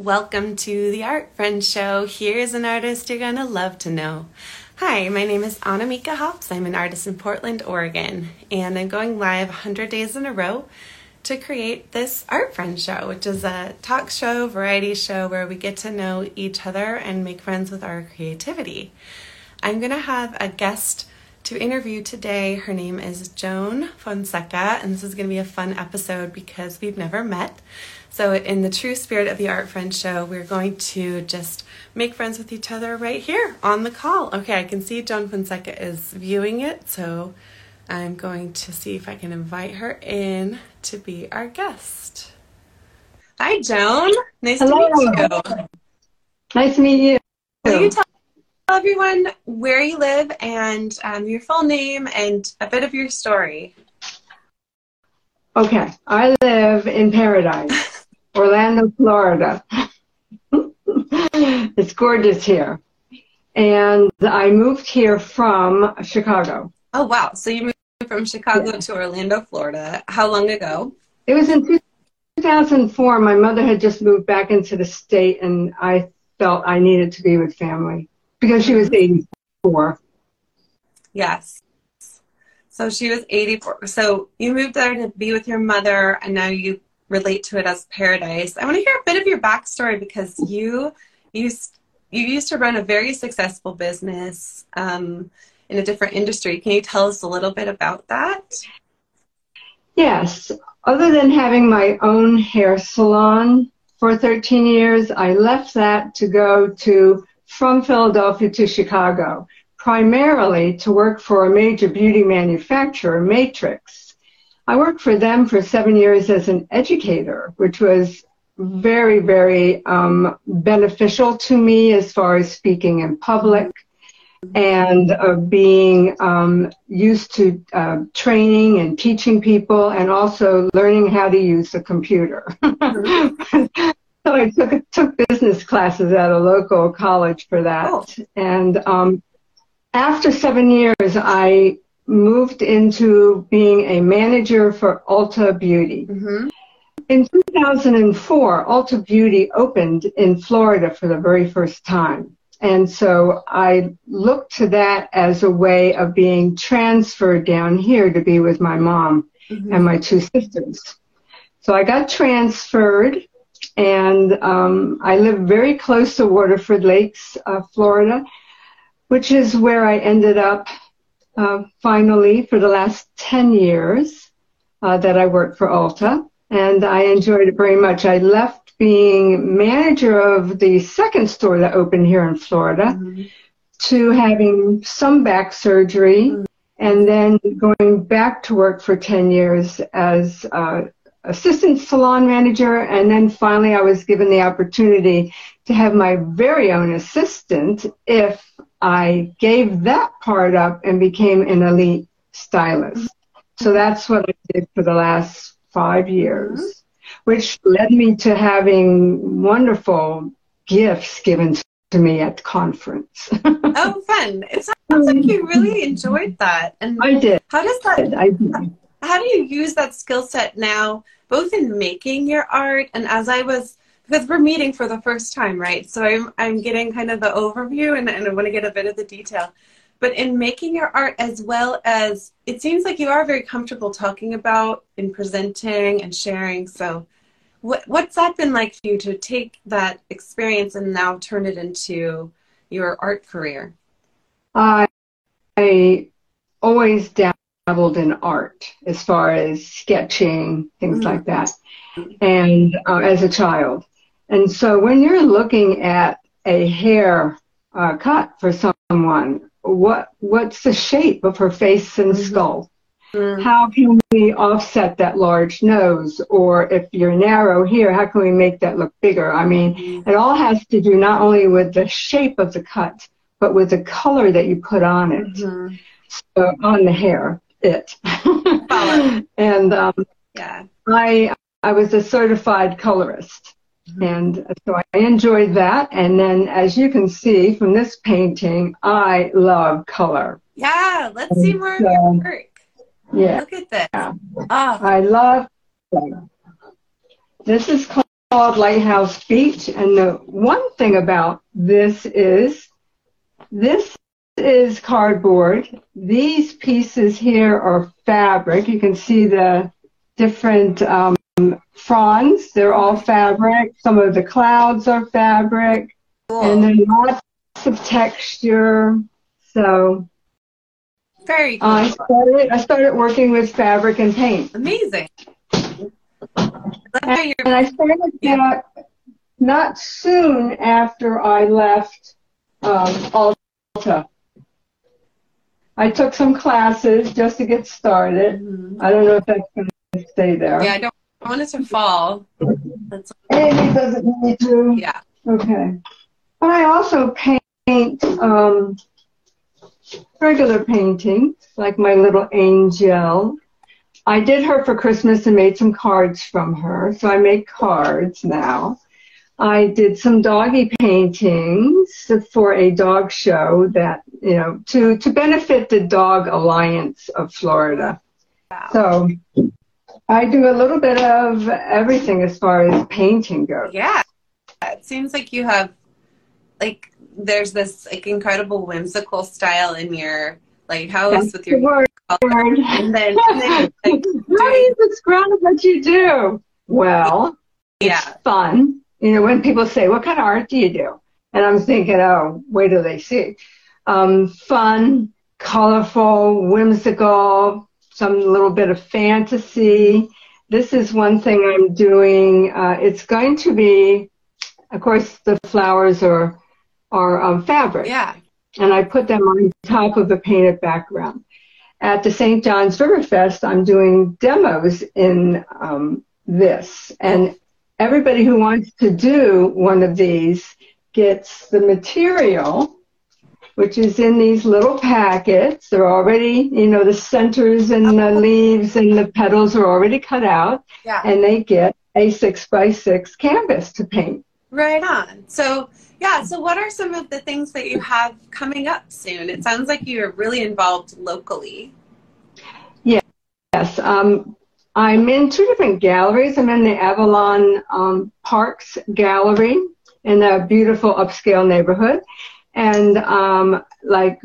Welcome to the Art Friend Show. Here's an artist you're gonna love to know. Hi, my name is Annamieka Hopps. I'm an artist in Portland, Oregon, and I'm going live 100 days in a row to create this Art Friend Show, which is a talk show, variety show where we get to know each other and make friends with our creativity. I'm gonna have a guest to interview today. Her name is Joan Fonseca, and this is going to be a fun episode because we've never met. So, in the true spirit of the Art Friend show, we're going to just make friends with each other right here on the call. Okay, I can see Joan Fonseca is viewing it, so I'm going to see if I can invite her in to be our guest. Hi, Joan. Nice Hello. to meet you. Nice to meet you. Will you tell everyone where you live and um, your full name and a bit of your story? Okay, I live in Paradise. Orlando, Florida. it's gorgeous here. And I moved here from Chicago. Oh, wow. So you moved from Chicago yeah. to Orlando, Florida. How long ago? It was in 2004. My mother had just moved back into the state, and I felt I needed to be with family because she was 84. Yes. So she was 84. So you moved there to be with your mother, and now you relate to it as paradise. I want to hear a bit of your backstory because you used you used to run a very successful business um, in a different industry. Can you tell us a little bit about that? Yes. Other than having my own hair salon for 13 years, I left that to go to from Philadelphia to Chicago, primarily to work for a major beauty manufacturer, Matrix I worked for them for seven years as an educator, which was very, very um, beneficial to me as far as speaking in public and uh, being um, used to uh, training and teaching people and also learning how to use a computer. so I took, took business classes at a local college for that. Oh. And um, after seven years, I moved into being a manager for Ulta Beauty. Mm-hmm. In 2004, Ulta Beauty opened in Florida for the very first time. And so I looked to that as a way of being transferred down here to be with my mom mm-hmm. and my two sisters. So I got transferred and um, I live very close to Waterford Lakes, uh, Florida, which is where I ended up uh, finally for the last 10 years uh, that I worked for Ulta, and I enjoyed it very much. I left being manager of the second store that opened here in Florida mm-hmm. to having some back surgery mm-hmm. and then going back to work for 10 years as uh, assistant salon manager. And then finally, I was given the opportunity to have my very own assistant if I gave that part up and became an elite stylist. So that's what I did for the last five years, which led me to having wonderful gifts given to me at conference. oh, fun. It sounds like you really enjoyed that. And I did. How does that, I did. How do you use that skill set now, both in making your art and as I was because we're meeting for the first time, right? So I'm I'm getting kind of the overview and, and I want to get a bit of the detail. But in making your art as well as it seems like you are very comfortable talking about and presenting and sharing. So what what's that been like for you to take that experience and now turn it into your art career? I I always dabbled in art as far as sketching, things mm-hmm. like that. And uh, as a child. And so when you're looking at a hair uh, cut for someone, what what's the shape of her face and mm-hmm. skull? Mm-hmm. How can we offset that large nose? Or if you're narrow here, how can we make that look bigger? I mean, mm-hmm. it all has to do not only with the shape of the cut, but with the color that you put on it, mm-hmm. so on the hair, it. and um, yeah, I I was a certified colorist. Mm-hmm. And so I enjoyed that. And then, as you can see from this painting, I love color. Yeah, let's and see more so, of your work. Yeah. Look at this. Yeah. Oh. I love color. This is called Lighthouse Beach. And the one thing about this is this is cardboard. These pieces here are fabric. You can see the different um, fronds. They're all fabric. Some of the clouds are fabric. Cool. And then lots of texture. So very cool. I started, I started working with fabric and paint. Amazing. And, and I started that not soon after I left um, Ulta. I took some classes just to get started. Mm-hmm. I don't know if that's going to stay there. Yeah, I don't I want it to fall. That's it doesn't need to. Yeah. Okay. But I also paint um, regular paintings, like my little angel. I did her for Christmas and made some cards from her, so I make cards now. I did some doggy paintings for a dog show that, you know, to, to benefit the Dog Alliance of Florida. Wow. So I do a little bit of everything as far as painting goes. Yeah. It seems like you have like there's this like incredible whimsical style in your lighthouse That's with your word. and then, and then like, how do you describe what you do? Well, yeah. it's fun. You know, when people say, "What kind of art do you do?" and I'm thinking, "Oh, wait till they see." Um, fun, colorful, whimsical, some little bit of fantasy. This is one thing I'm doing. Uh, it's going to be, of course, the flowers are are um, fabric. Yeah. And I put them on top of a painted background. At the St. John's River Fest, I'm doing demos in um, this, and everybody who wants to do one of these gets the material which is in these little packets. They're already, you know, the centers and the leaves and the petals are already cut out. Yeah. And they get a six by six canvas to paint. Right on. So, yeah, so what are some of the things that you have coming up soon? It sounds like you're really involved locally. Yes. Um, I'm in two different galleries. I'm in the Avalon um, Parks Gallery in a beautiful upscale neighborhood and um, like,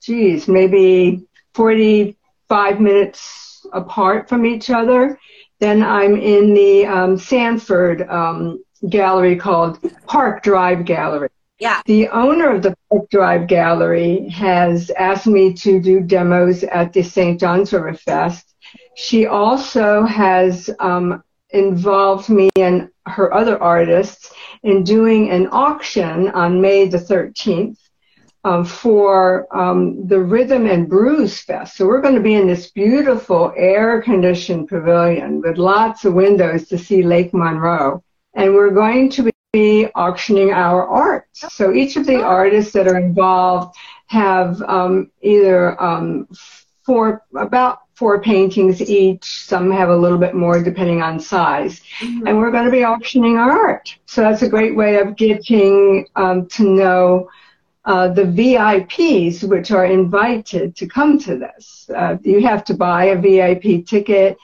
geez, maybe 45 minutes apart from each other. Then I'm in the um, Sanford um, gallery called Park Drive Gallery. Yeah. The owner of the Park Drive Gallery has asked me to do demos at the St. John's River Fest. She also has um, involved me and her other artists in doing an auction on May the 13th um, for um, the Rhythm and Brews Fest. So we're going to be in this beautiful air-conditioned pavilion with lots of windows to see Lake Monroe, and we're going to be auctioning our art. So each of the artists that are involved have um, either um, four about four paintings each. Some have a little bit more depending on size. Mm-hmm. And we're going to be auctioning our art. So that's a great way of getting um, to know uh, the VIPs, which are invited to come to this. Uh, you have to buy a VIP ticket.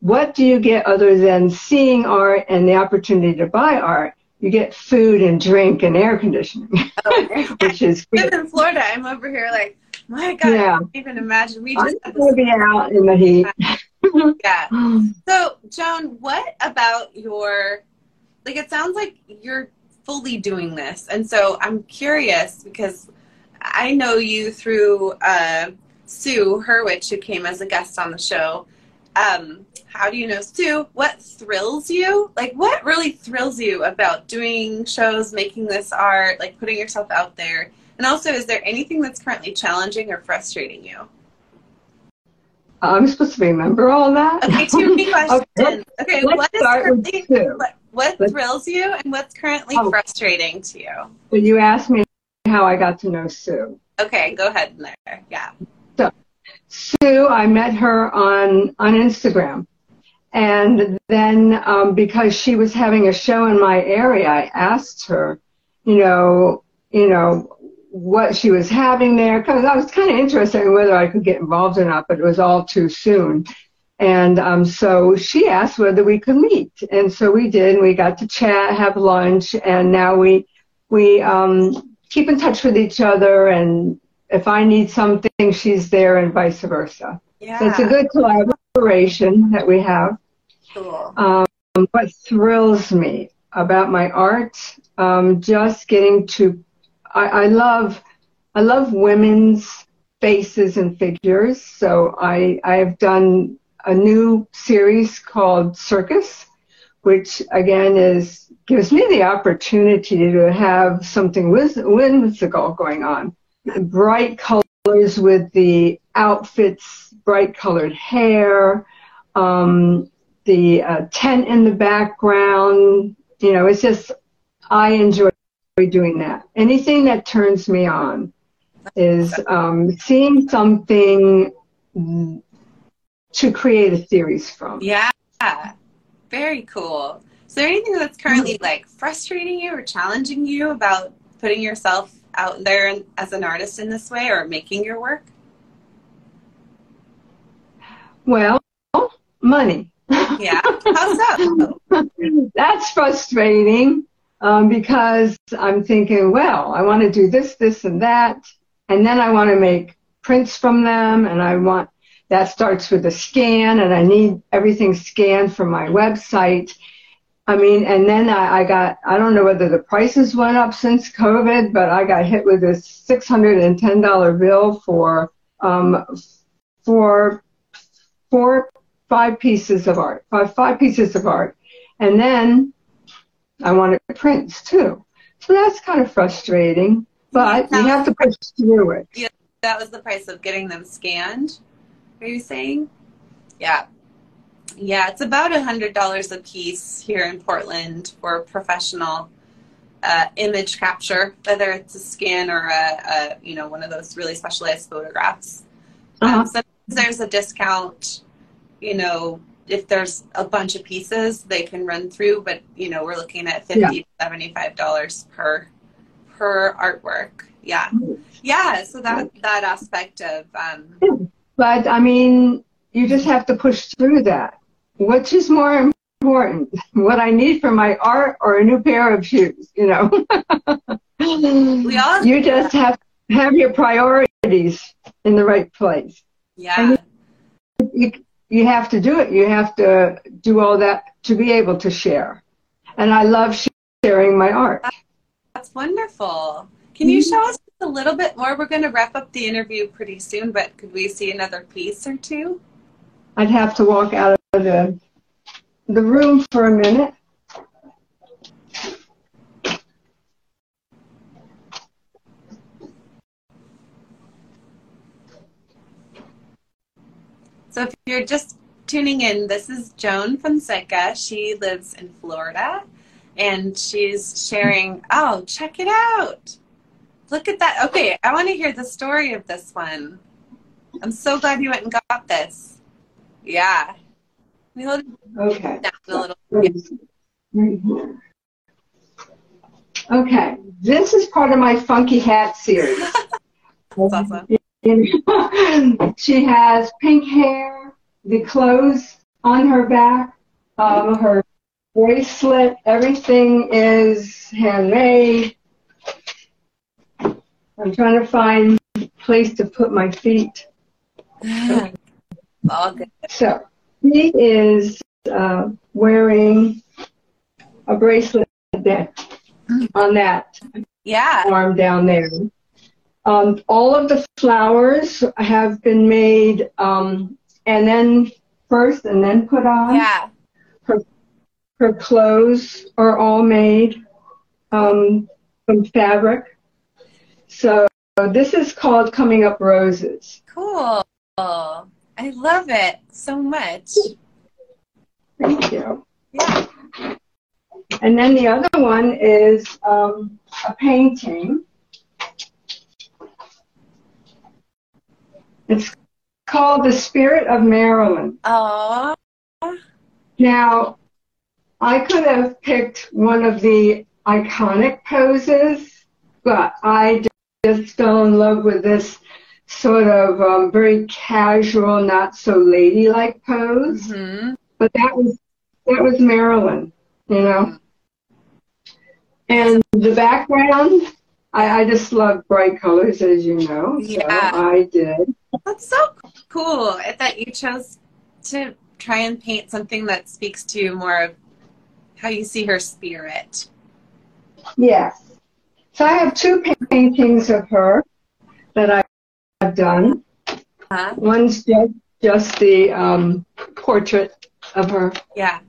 What do you get other than seeing art and the opportunity to buy art? You get food and drink and air conditioning, oh, which is. Live in Florida. I'm over here like my God, yeah. I can't even imagine. We just I'm going to be out in the heat. yeah. So, Joan, what about your, like, it sounds like you're fully doing this. And so I'm curious because I know you through uh, Sue Hurwitch, who came as a guest on the show. Um, how do you know Sue? What thrills you? Like, what really thrills you about doing shows, making this art, like putting yourself out there? And also, is there anything that's currently challenging or frustrating you? I'm supposed to remember all that. Okay, two questions. okay, okay what is currently, what, what thrills you and what's currently oh. frustrating to you? When you asked me how I got to know Sue. Okay, go ahead there. Yeah. So, Sue, I met her on on Instagram, and then um, because she was having a show in my area, I asked her, you know, you know what she was having there because I was kind of interested in whether I could get involved or not, but it was all too soon. And um, so she asked whether we could meet, and so we did. And we got to chat, have lunch, and now we we um, keep in touch with each other. And if I need something, she's there, and vice versa. Yeah. So it's a good collaboration that we have. Cool. Um, what thrills me about my art, um, just getting to, I, I love, I love women's faces and figures. So I, I've done a new series called Circus, which again is gives me the opportunity to have something whimsical going on. Bright colors with the outfits, bright colored hair, um, the uh, tent in the background. You know, it's just I enjoy doing that. Anything that turns me on is um, seeing something to create a series from. Yeah. Very cool. Is there anything that's currently like frustrating you or challenging you about putting yourself out there as an artist in this way or making your work? Well, money. Yeah. How's that? That's frustrating um, because I'm thinking, well, I want to do this, this, and that, and then I want to make prints from them, and I want that starts with a scan, and I need everything scanned from my website. I mean, and then I, I got, I don't know whether the prices went up since COVID, but I got hit with this $610 bill for, um, for four, five pieces of art, five, five pieces of art. And then I wanted prints too. So that's kind of frustrating, but you have to push through it. Yeah, that was the price of getting them scanned. Are you saying? Yeah. Yeah, it's about a hundred dollars a piece here in Portland for professional uh, image capture, whether it's a scan or a, a, you know one of those really specialized photographs. Uh-huh. Um, so there's a discount, you know, if there's a bunch of pieces they can run through, but you know we're looking at fifty Yeah. to seventy five dollars per per artwork. Yeah, yeah. So that that aspect of um, But I mean, you just have to push through that. Which is more important? What I need for my art or a new pair of shoes, you know? we all you just have have your priorities in the right place. yeah You, you have to do it. You have to do all that to be able to share. And I love sharing my art. That's wonderful. Can you show us a little bit more? We're going to wrap up the interview pretty soon, but could we see another piece or two? I'd have to walk out of the, the room for a minute. So if you're just tuning in, this is Joan Fonseca. She lives in Florida and she's sharing, oh, check it out. Look at that. Okay, I want to hear the story of this one. I'm so glad you went and got this. Yeah. Let me hold Okay. down a little. Right here. Okay, this is part of my funky hat series. That's awesome. she has pink hair, the clothes on her back, um, her bracelet, everything is handmade. I'm trying to find a place to put my feet. So she is uh, wearing a bracelet there on that Yeah. arm down there. Um, all of the flowers have been made um, and then first and then put on. Yeah. Her clothes are all made um, from fabric. So this is called Coming Up Roses. Cool. I love it so much. Thank you. Yeah. And then the other one is um, a painting It's called The Spirit of Marilyn. Oh. Now, I could have picked one of the iconic poses, but I just fell in love with this sort of um, very casual, not so ladylike pose. Mm-hmm. But that was that was Marilyn, you know. And the background, I, I just love bright colors, as you know. Yeah. So I did. That's so cool that you chose to try and paint something that speaks to more of how you see her spirit. Yes. So I have two paintings of her that I've done. Huh? One's just, just the um, portrait of her. Yeah.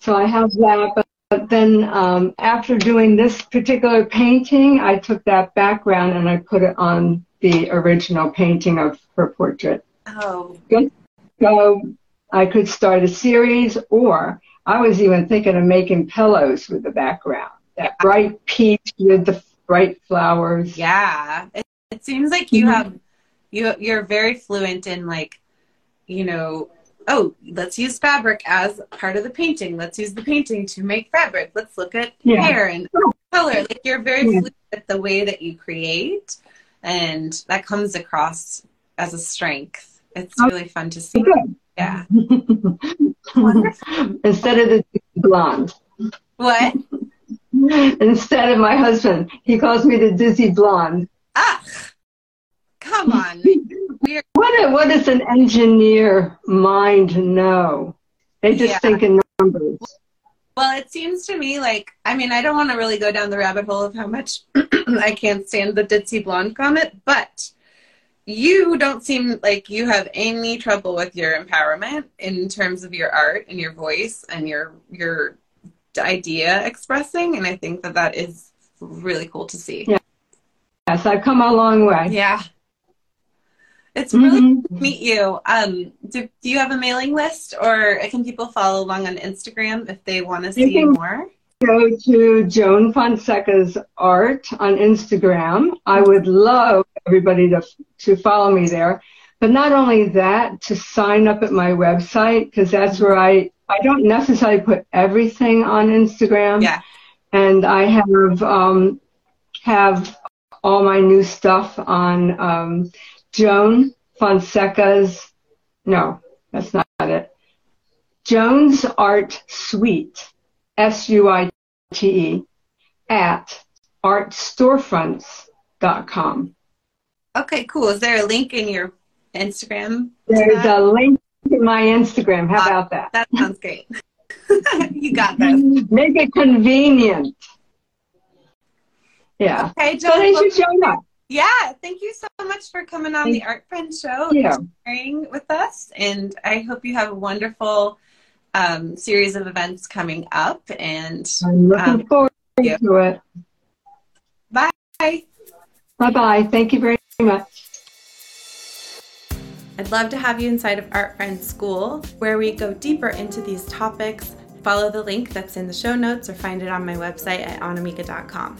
So I have that. But, but then um, after doing this particular painting, I took that background and I put it on the original painting of her portrait. Oh. So I could start a series, or I was even thinking of making pillows with the background. That bright peach with the bright flowers. Yeah. It, it seems like you Mhm. have you you're very fluent in like, you know, oh, let's use fabric as part of the painting. Let's use the painting to make fabric. Let's look at Yeah. hair and color. Like you're very Yeah. fluid with the way that you create and that comes across as a strength. It's Oh. really fun to see. Yeah. Instead of the blonde. What? Instead of my husband, he calls me the dizzy blonde. Ah, come on. We're What a, what does an engineer mind know? They just Yeah. think in numbers. Well. It seems to me like I mean I don't want to really go down the rabbit hole of how much I can't stand the ditzy blonde comment, but you don't seem like you have any trouble with your empowerment in terms of your art and your voice and your your idea expressing, and I think that that is really cool to see. Yeah. Yes, I've come a long way. Yeah. It's really Mhm. to meet you. Um, do, do you have a mailing list, or can people follow along on Instagram if they want to see can- more? Go to Joan Fonseca's art on Instagram. I would love everybody to to follow me there. But not only that, to sign up at my website because that's where I I don't necessarily put everything on Instagram. Yeah. And I have um, have all my new stuff on um, Joan Fonseca's. No, that's not it. Joan's Art Suite, S U I T E, at artstorefronts.com. Okay, cool. Is there a link in your Instagram? There's that? a link in my Instagram. How uh, about that? That sounds great. you got this. Make it convenient. Yeah. Okay, So they Joan. should show up. Yeah, thank you so much for coming on the Art Friend Show Yeah. and sharing with us. And I hope you have a wonderful um, series of events coming up. And I'm looking Um, forward yeah. to it. bye. Bye bye. Thank you very much. I'd love to have you inside of Art Friends School, where we go deeper into these topics. Follow the link that's in the show notes or find it on my website at annamieka.com.